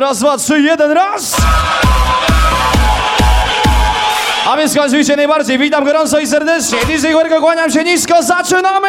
Raz, dwa, trzy, jeden raz! A więc skończycie najbardziej. Witam gorąco i serdecznie. DJ Huergo, kłaniam się nisko. Zaczynamy!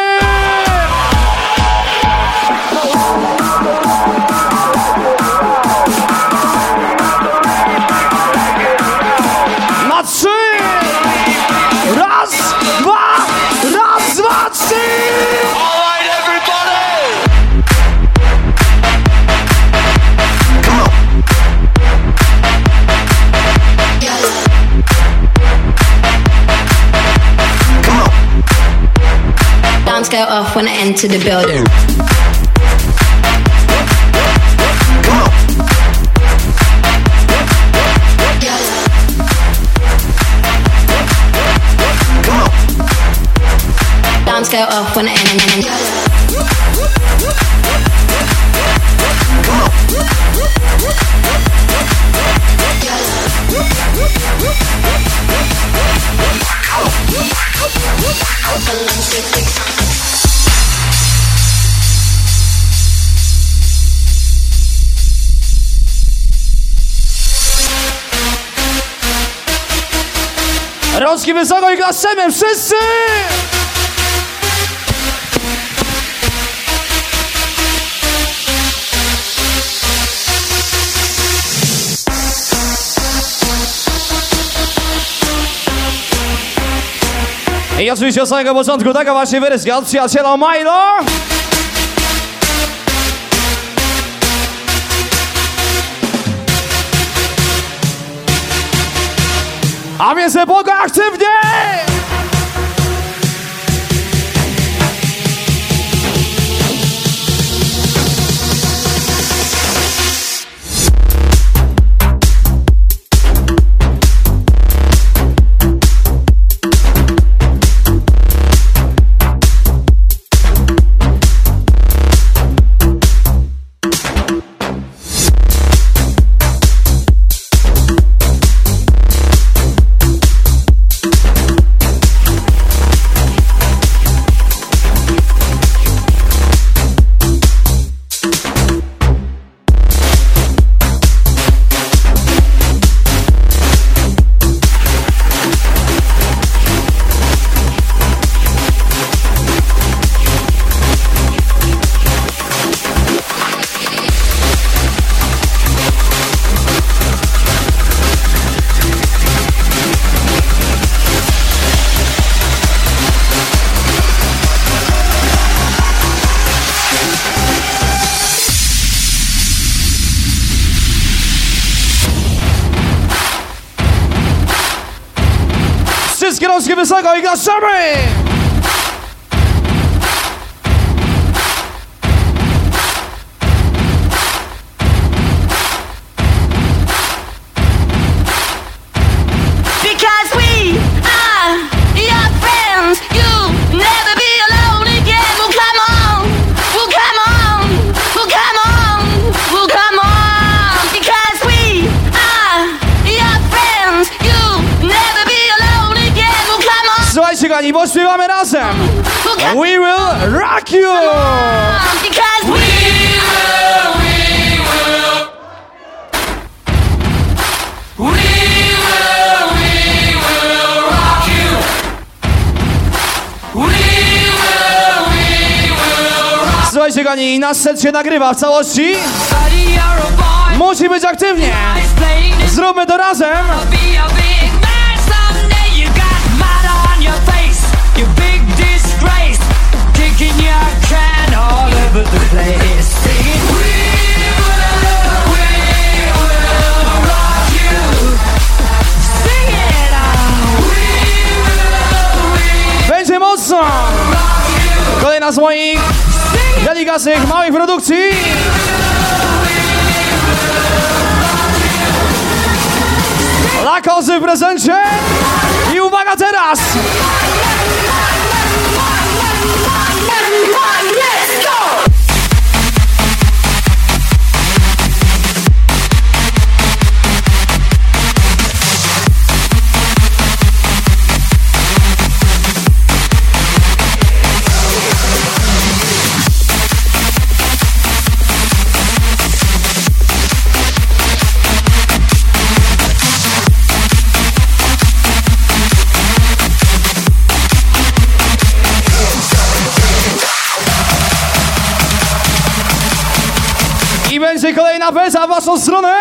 Off when I enter the building. Go off when I enter. Rączki wysoko i klaszczemy wszyscy! I oczywiście od samego początku taka właśnie wersja od przyjaciela Milo. A więc epoka aktywnie! Wszystkie rączki wysoko i klaszczemy! Because Słuchajcie, kochani, bo śpiewamy razem! Well, come We will rock you! on. Because we Słuchajcie, kochani, nasz set się nagrywa w całości. Musi być aktywnie! Zróbmy to razem! Będzie mocno! Kolejna z moich delikatnych, małych produkcji. Lakozy w prezencie. I uwaga teraz! Beza w waszą stronę.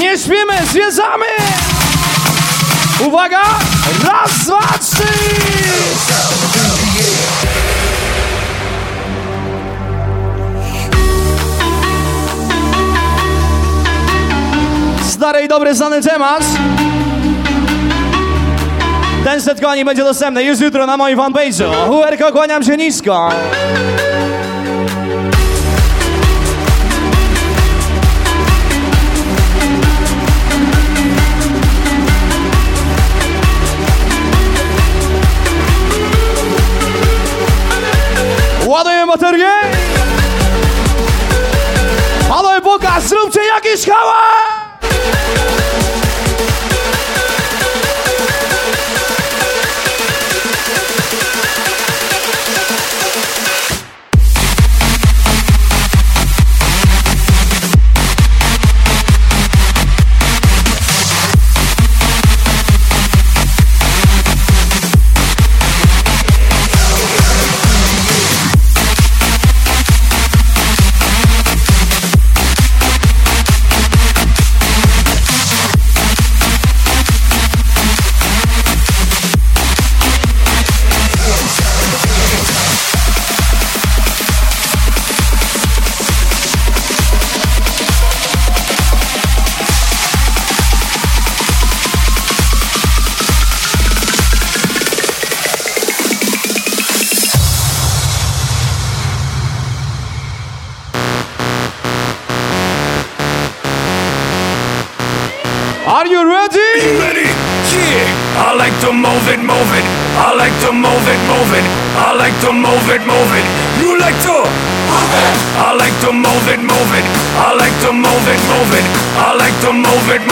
Nie śpimy, zwiedzamy. Uwaga! Raz, dwa, trzy! Stary i dobry znany temat. Ten set kochani będzie dostępny już jutro na moim fanpage'u. Huerko, kłaniam się nisko.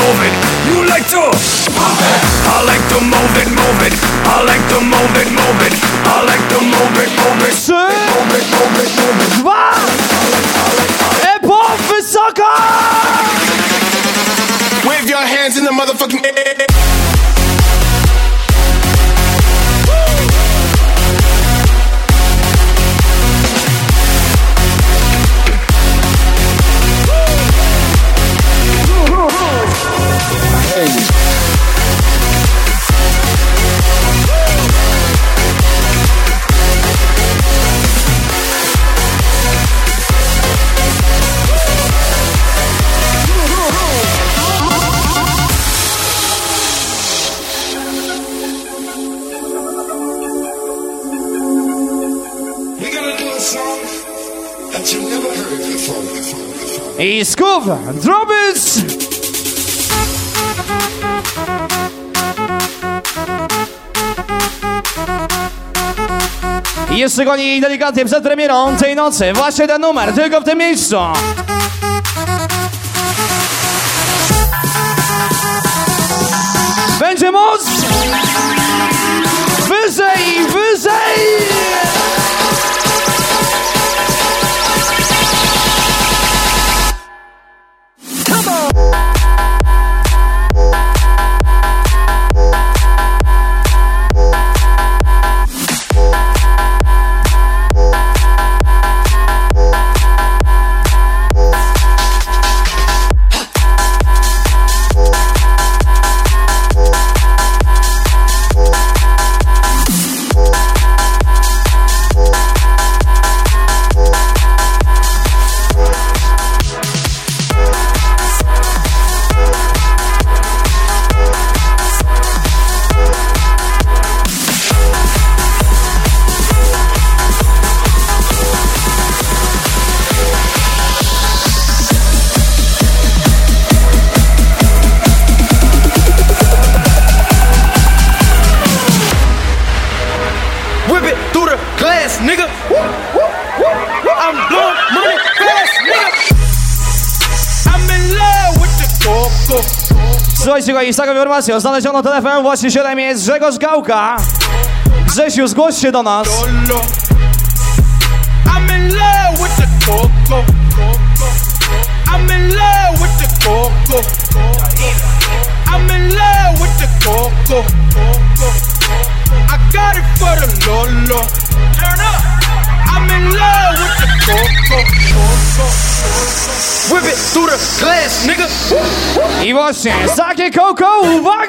Move it. You like to move it. I like to move it, move it. I like to move it, move it. I like to move it, move it. Trzy, Move it, move it, move it. dwa, epo wysoka! Wave your hands in the motherfucking air. I sków, drobic! I jeszcze goni delikatnie przed premierą tej nocy. Właśnie ten numer, tylko w tym miejscu. Będzie moc! Informacją znaleziono telefon właścicielem jest Grzegorz Gałka. Grzesiu, zgłoś się do nas. I'm in love with the coco. Whip it through the glass, nigga. He was saying, Sake Coco, my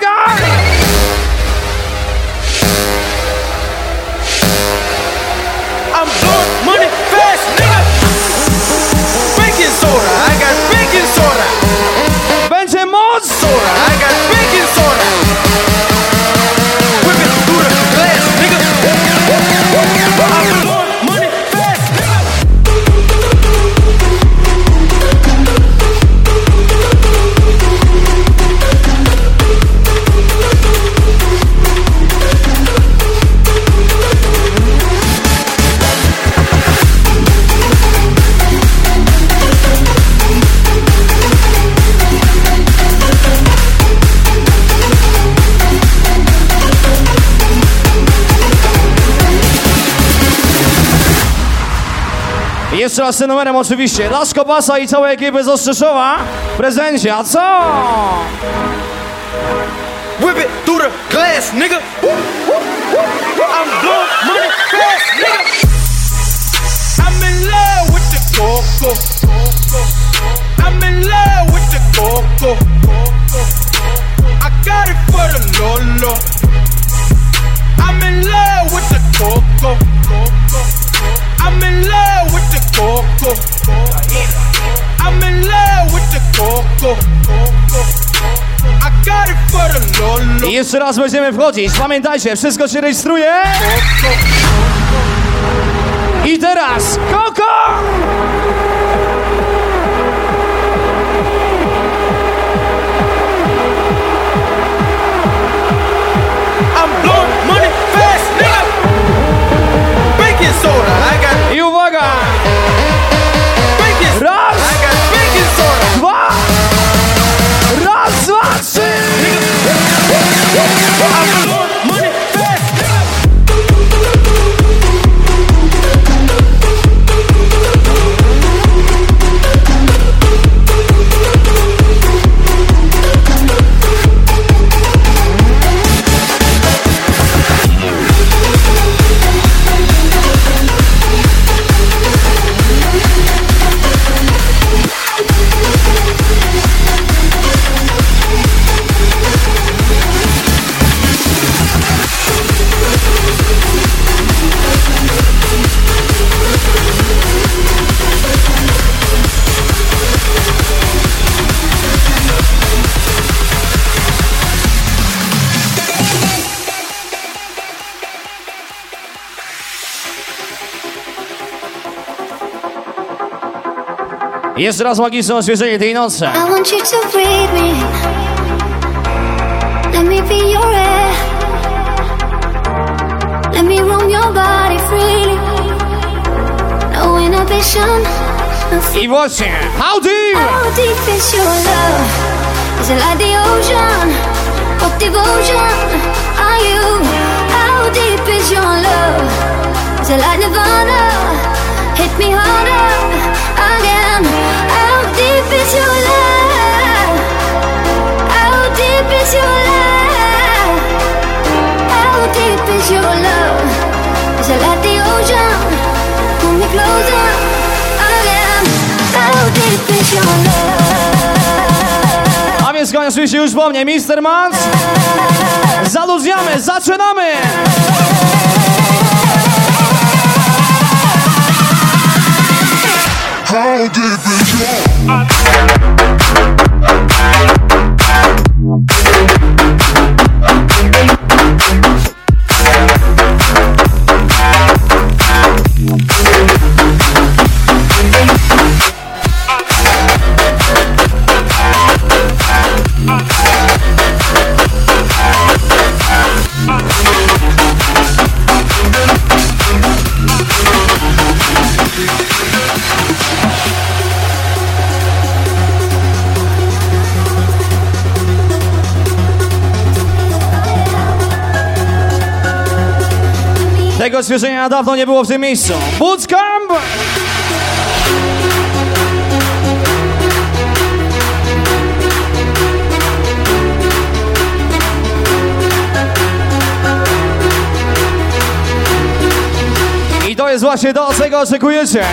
Jeszcze raz z tym numerem oczywiście. Dla Skobasa i całej ekipy z Ostrzeszowa. W prezencie, a co? Whip it through the glass, nigga. I'm blowing money fast, nigga. I'm in love with the coco. I'm in love with the coco. I got it for the Lolo. I'm in love with the coco. I'm in love with the coco. I'm in love with the coco. I got it for the Lolo. I jeszcze raz będziemy wchodzić. Pamiętajcie, wszystko się rejestruje. I teraz Koko! Jeszcze raz magiczne oswieżenie tej nocy. I want you to breathe me. Let me be your air. Let me roam your body freely. No inhibition. I właśnie, how deep! How deep is your love? Is it like the ocean? What devotion are you? How deep is your love? Is it like Nirvana? Hit me harder again. A więc kończy się już po mnie, Mr. Mans. Zaludzniamy, zaczynamy! How deep is your Tego oswieżenia dawno nie było w tym miejscu. Bootcamp! I to jest właśnie to, czego oczekujecie.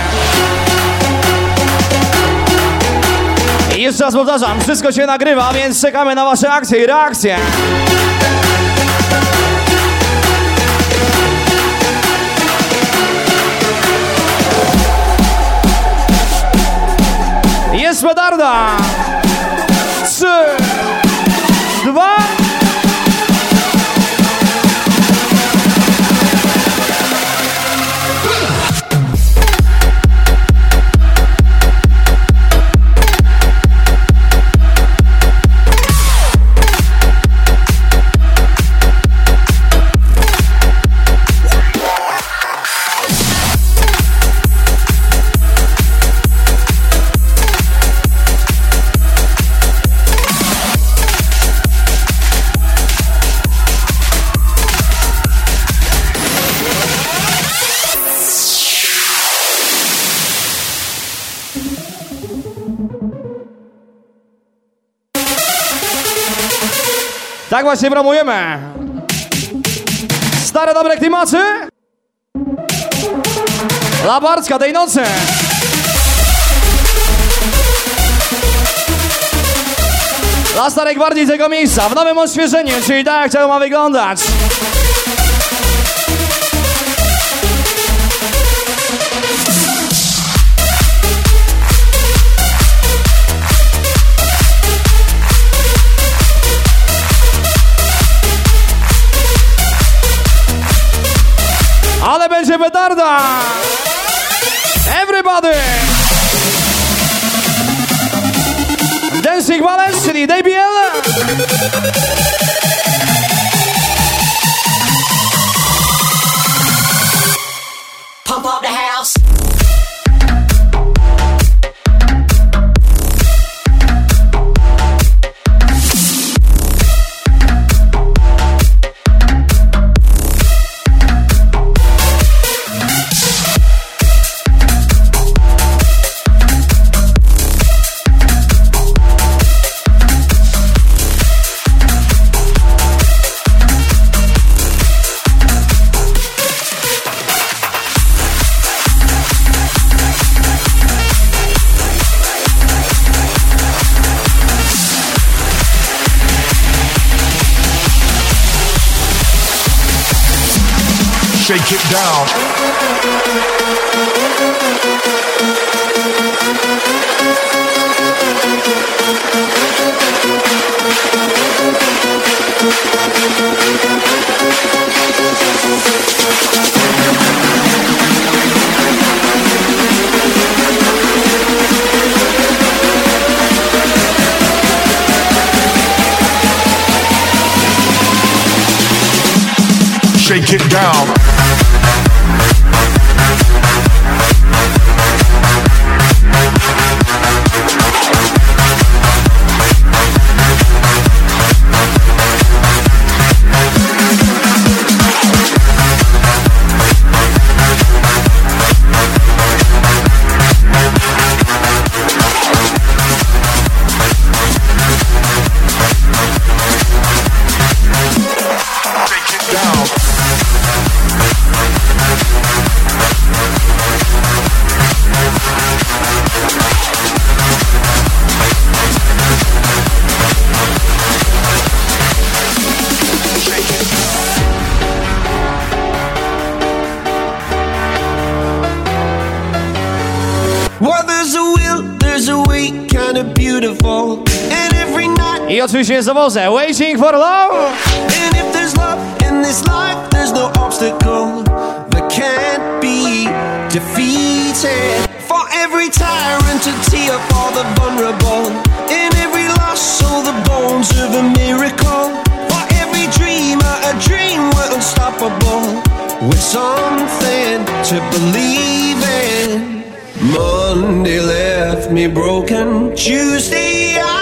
Jeszcze raz powtarzam, wszystko się nagrywa, więc czekamy na wasze akcje i reakcje. Jest petarda! Trzy, dwa, Tak właśnie promujemy. Stare dobre klimaty. Labarska tej nocy. Dla starej gwardii tego miejsca, w nowym odświeżeniu, czyli tak jak to ma wyglądać. DJ Bedarda. Everybody. Dancing Valencia, DBL. Oczywiście jest Waiting for Love! and if there's love in this life, there's no obstacle that can't be defeated. For every tyrant to tear all the vulnerable, in every loss, the bones of a miracle. For every dreamer, a dream we're unstoppable. With something to believe in. Monday left me broken. Tuesday I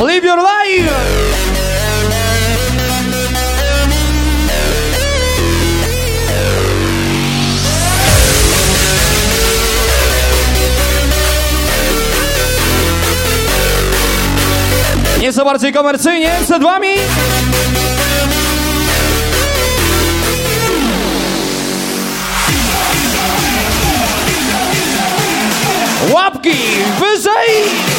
Live your life! Nieco bardziej komercyjnie przed wami Łapki wyżej!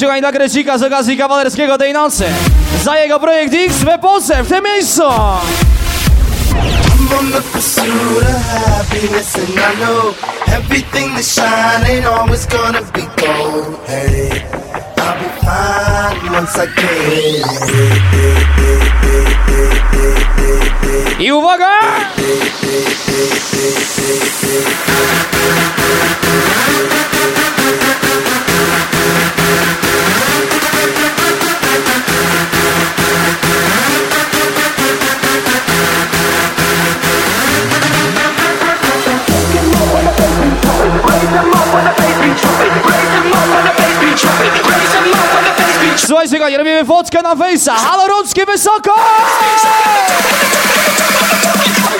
Kochani dla Grecika z okazji kawalerskiego tej nocy. Za jego projekt X w Epolce, w tym miejscu! I'm on the pursuit of happiness, and I know everything that shine ain't always gonna be gold. Hey, I'll be fine once I get it. I uwaga! Słuchajcie, kochani, robimy fotkę na fejsa. Halo, rączki wysoko!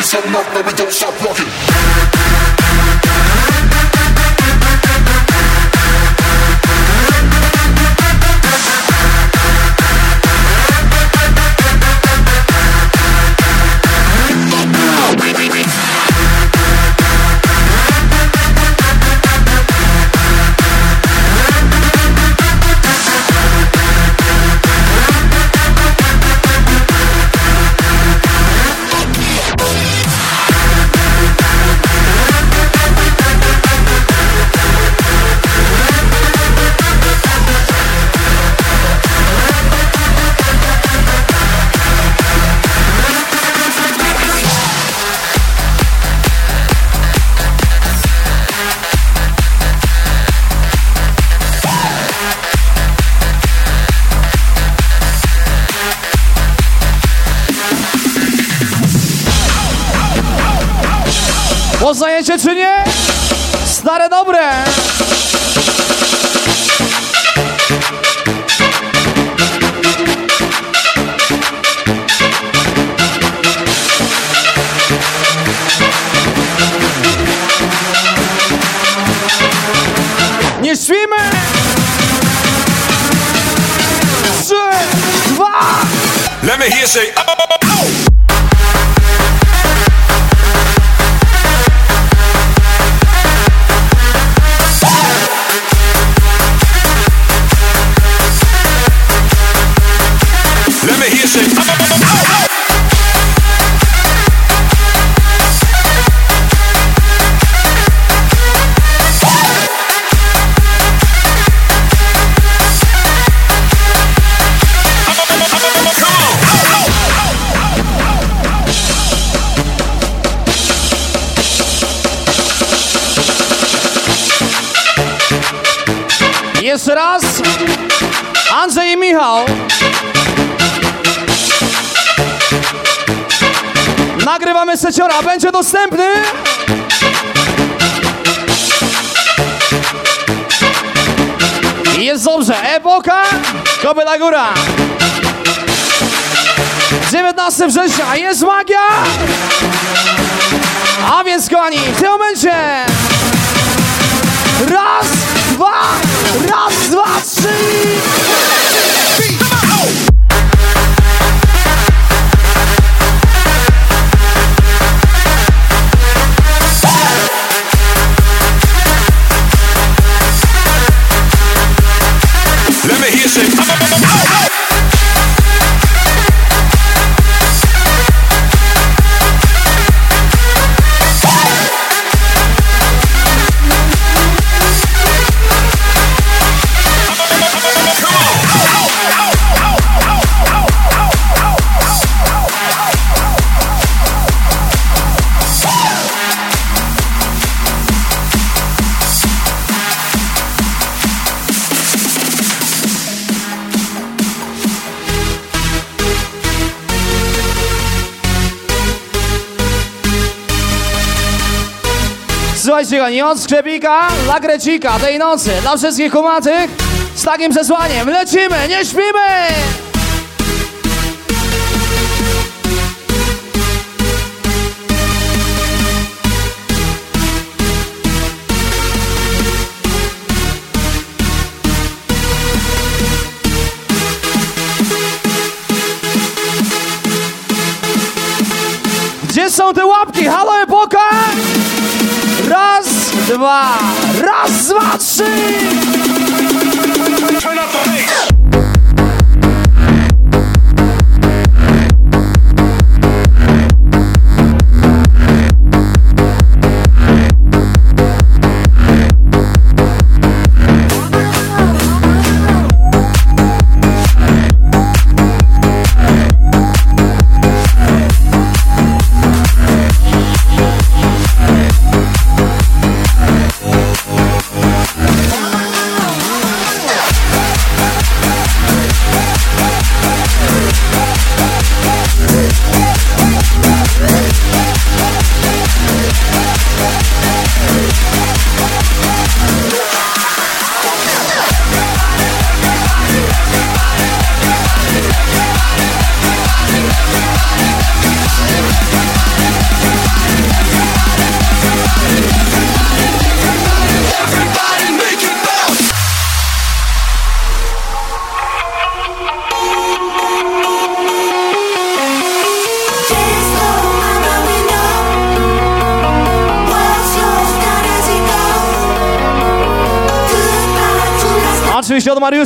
So no, no, we don't stop rocking. Let me hear say, oh, Jeszcze raz. Andrzej i Michał. Nagrywamy seciora, będzie dostępny. Jest dobrze. Epoka, Kopyta Góra. 19 września jest magia. A więc kochani, w tym momencie raz, raz, dwa, trzy. Słuchajcie, kochani, od sklepika dla tej nocy, dla wszystkich kumatych z takim przesłaniem. Lecimy, nie śpimy! Gdzie są te łapki? Raz, dwa, raz, dwa,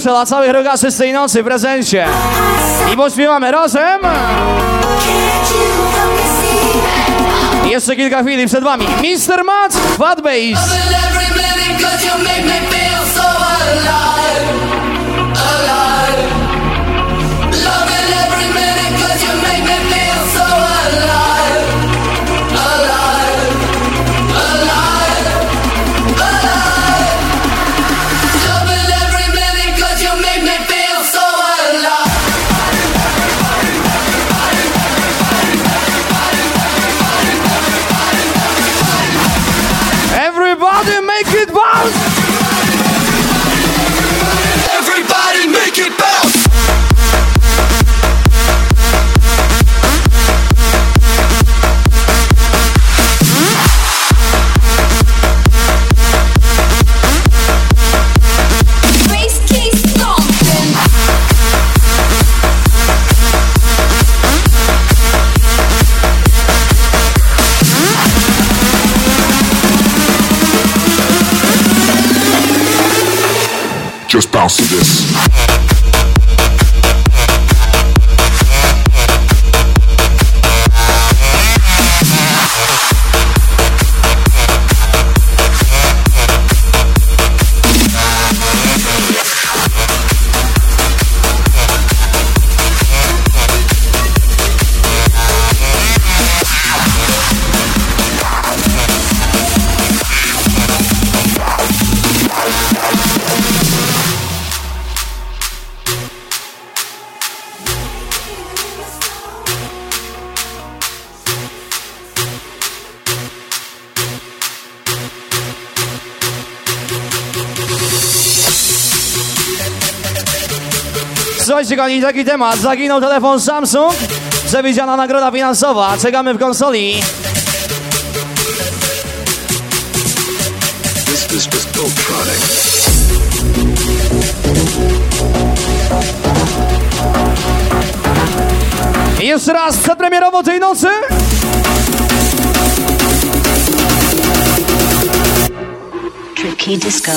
Mariusza dla całych rogaczy z tej nocy w prezencie. I pośpiewamy razem. Jeszcze kilka chwil przed wami. Mr. Matt, Fat Bass. Słuchajcie, kochani, taki temat. Zaginął telefon Samsung. Przewidziana nagroda finansowa. Czekamy w konsoli. This is. I jeszcze raz przedpremierowo tej nocy. Tricky Disco.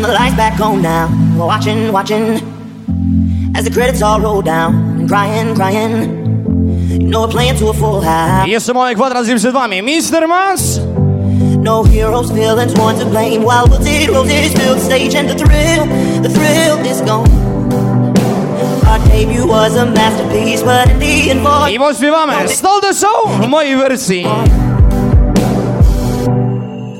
Turn the lights back on now. We're watching, watching as the credits all roll down and crying, crying. You know we're playing to a full house. Jeszcze mały kwadrat i przed wami. Mr. Mas! No heroes, villains, one to blame. While wilted roses fill the stage and the thrill, the thrill is gone. Our debut was a masterpiece, but in the end, for I pośpiewamy Stole the Show mojej wersji.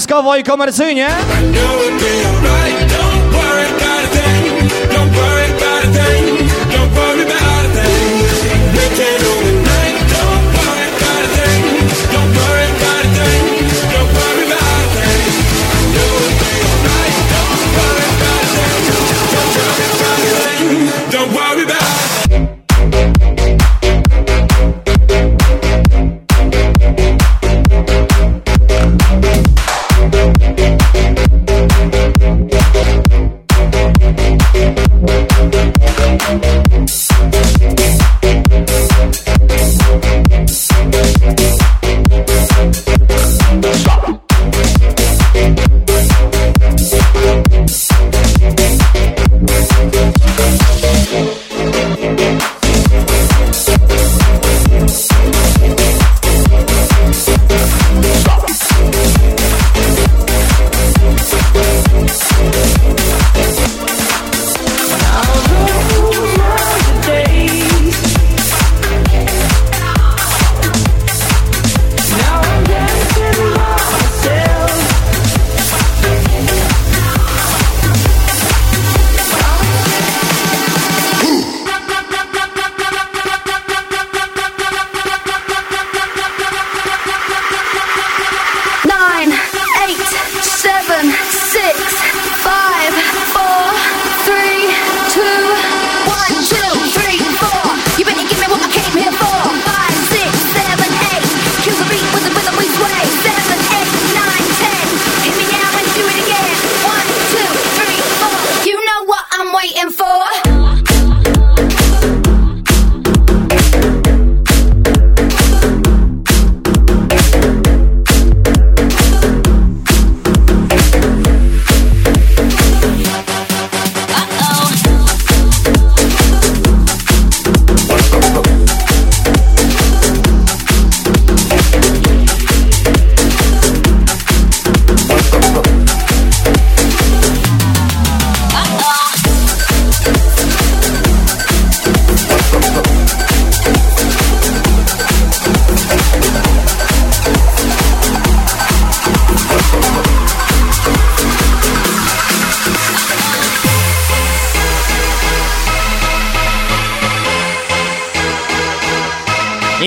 Skowo i komercyjnie.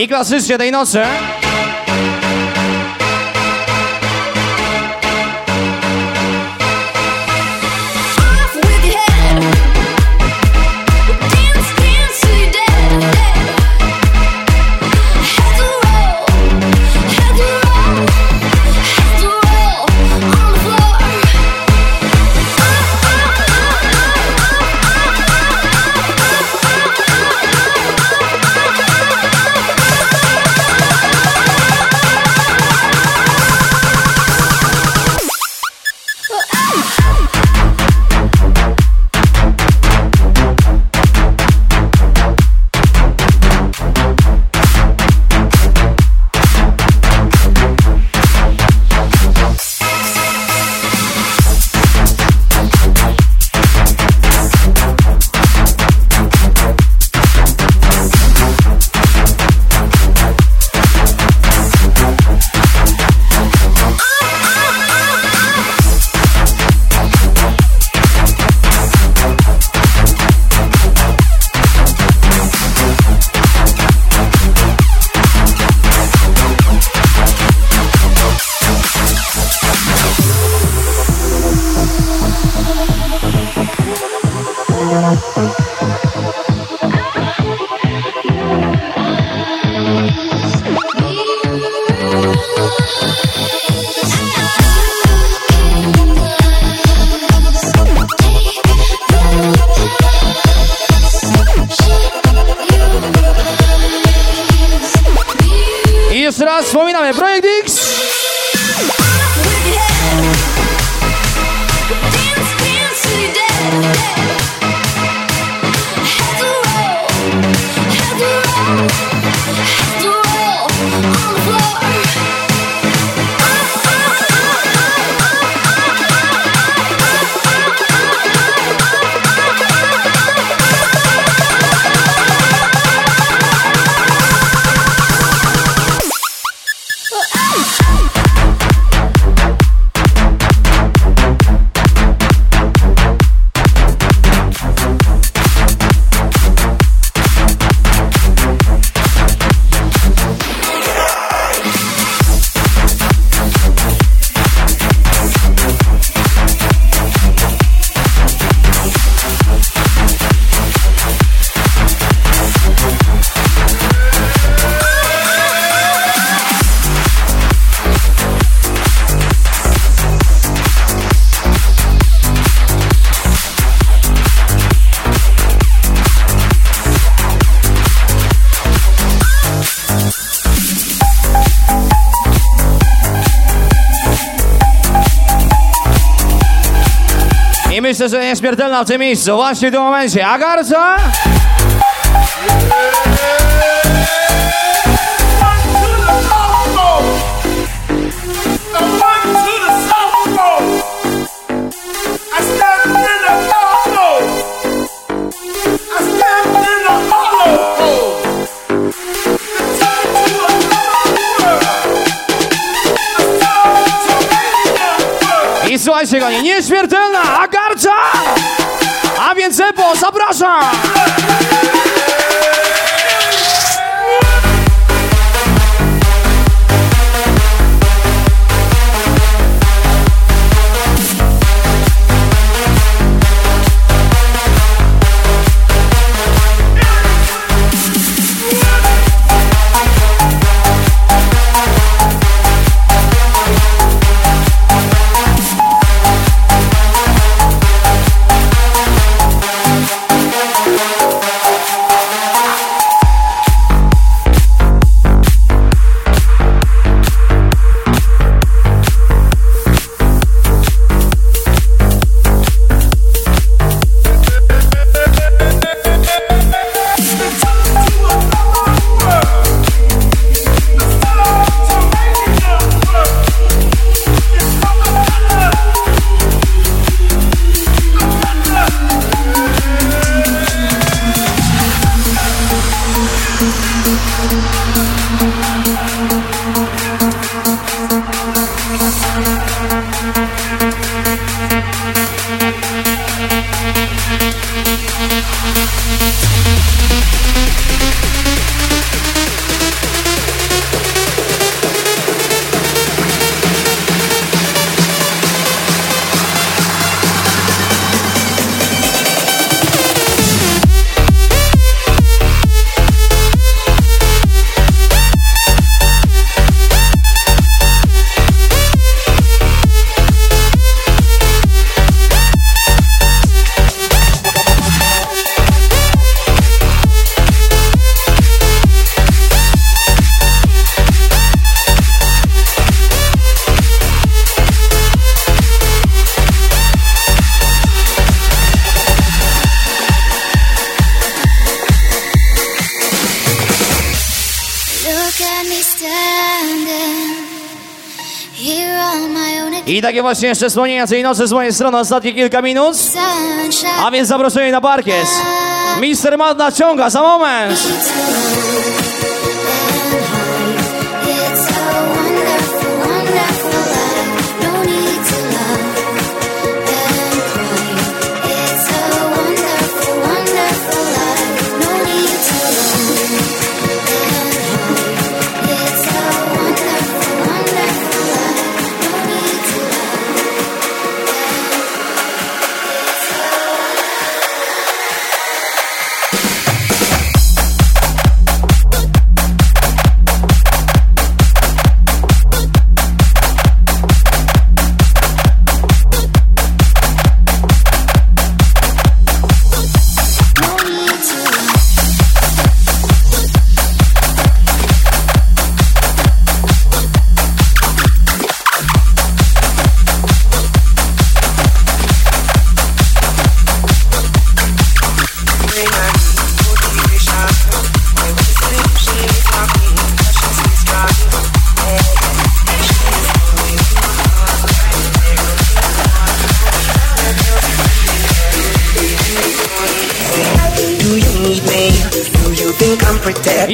I klasycznie tej nocy. Myślę, że nieśmiertelna w tym miejscu, właśnie w tym momencie. Agarca! I słuchajcie go, nieśmiertelna Agarca! A więc Epo, zapraszam! I takie właśnie jeszcze wspomnienia tej nocy z mojej strony ostatnie kilka minut. A więc zaproszenie na parkiet. Mister Mad naciąga za moment.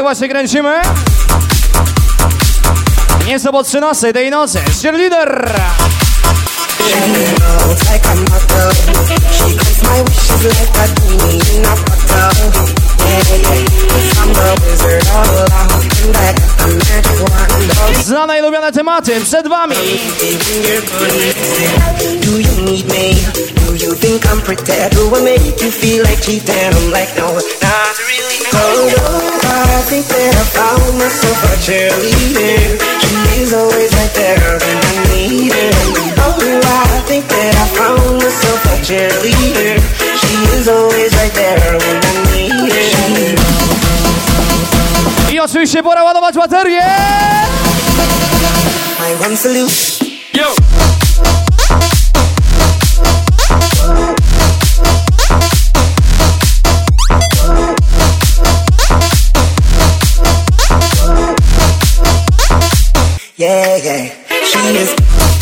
tak właśnie kręcimy. Nieco po 13 tej nocy. Cheerleader. Yeah, Znane i lubiane tematy przed wami. Do you need me? Do you think I'm pretty? Do I make you feel like cheating? I'm like, no, not really. Oh, no, I think that I found myself a cheerleader. She is always right there when I need her. Oh, I think that I found myself a cheerleader. She is always right there when I need her. I oczywiście pora ładować baterię. My one solution. Yo! Yeah, yeah, she is.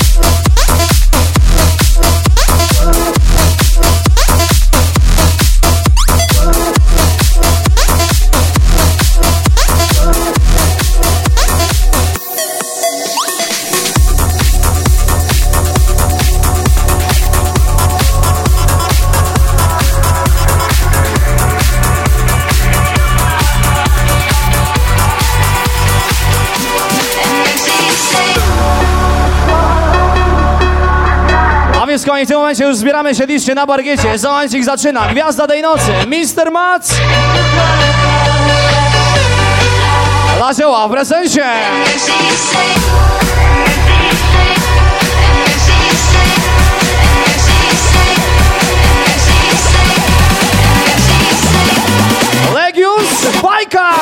Kochani, w tym momencie już zbieramy się licznie na bargiecie. Za momencik zaczyna Gwiazda tej nocy. Mr. Mats. Lazioła w prezencie. Legius Bajka.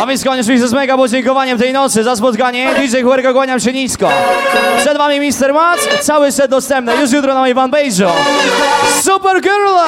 A więc koniec z mega podziękowaniem tej nocy za spotkanie. DJ Huergo, kłaniam się nisko. Przed wami Mr. Mac, cały set dostępny już jutro na mojej fanpage'u. Super Girl!